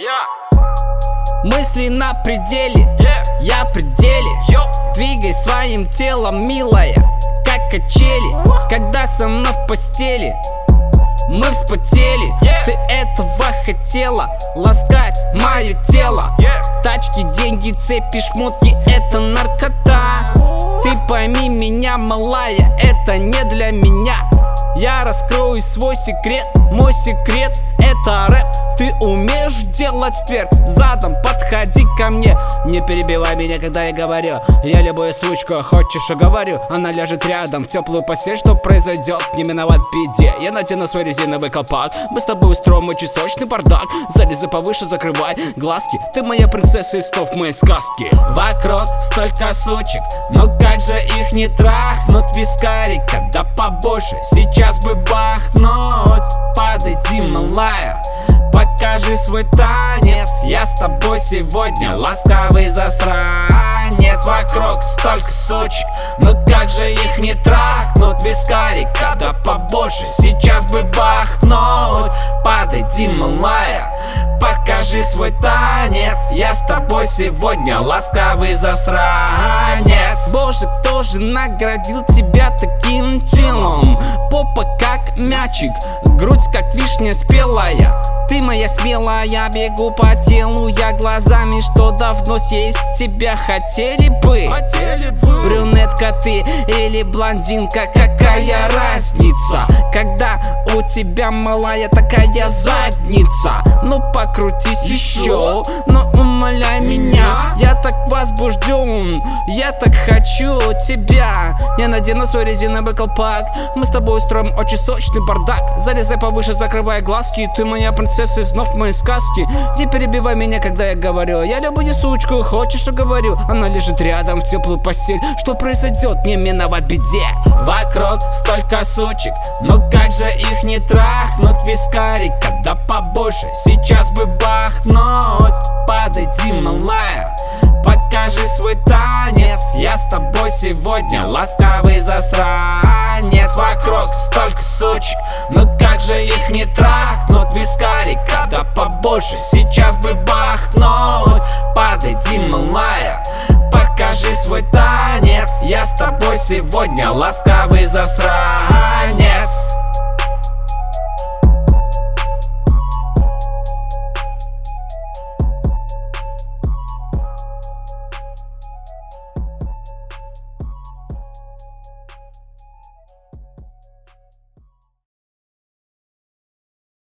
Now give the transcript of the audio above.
Я, Мысли на пределе, yeah, я пределе. Двигай своим телом, милая, как качели. Когда со мной в постели мы вспотели. Yeah. Ты этого хотела Ласкать мое тело. Yeah, Тачки, деньги, цепи, шмотки Это наркота. Ты пойми меня, малая Это не для меня. Я раскрою свой секрет Мой секрет это рэп Ты умеешь делать вверх Задом подходи ко мне. Не перебивай меня, когда я говорю. Я любую сучку, хочешь, я говорю. Она ляжет рядом в теплую постель. Что произойдет, не миновать беде. Я надену свой резиновый колпак. Мы с тобой устроим мой часочный бардак. Залезай повыше, закрывай глазки. Ты моя принцесса из снов моей сказки. Вокруг столько сучек Но как же их не трахнут вискарика Да побольше, сейчас бы бахнуть Подойди, малая Покажи свой танец Я с тобой сегодня ласковый засранец Вокруг столько сучек Но как же их не трахнут вискарика Да побольше, сейчас бы бахнуть. Подойди, малая Покажи свой танец. Я с тобой сегодня ласковый засранец. Боже, кто же наградил тебя таким телом? Попа как мячик, грудь как вишня спелая ты моя смелая, я бегу по телу Я глазами, что давно съесть тебя хотели бы. Хотели бы. Брюнетка ты или блондинка, какая разница? Когда у тебя малая такая задница? Ну покрутись еще, но умоляй меня так возбужден, я так хочу тебя. Я надену свой резиновый колпак. Мы с тобой устроим очень сочный бардак. Залезай повыше, закрывай глазки. Ты моя принцесса из снов моей сказки. Не перебивай меня, когда я говорю. Я люблю сучку, хочешь, что говорю. Она лежит рядом в теплую постель. Что произойдет, не миновать беде. Вокруг столько сучек. Но как же их не трахнут вискарика Да побольше, сейчас бы бахнуть. Подойди, малая Покажи свой танец. Я с тобой сегодня ласковый засранец. Вокруг столько сучек Но как же их не трахнут вискарика Да побольше, сейчас бы бахнуть. Подойди, малая Покажи свой танец. Я с тобой сегодня ласковый засранец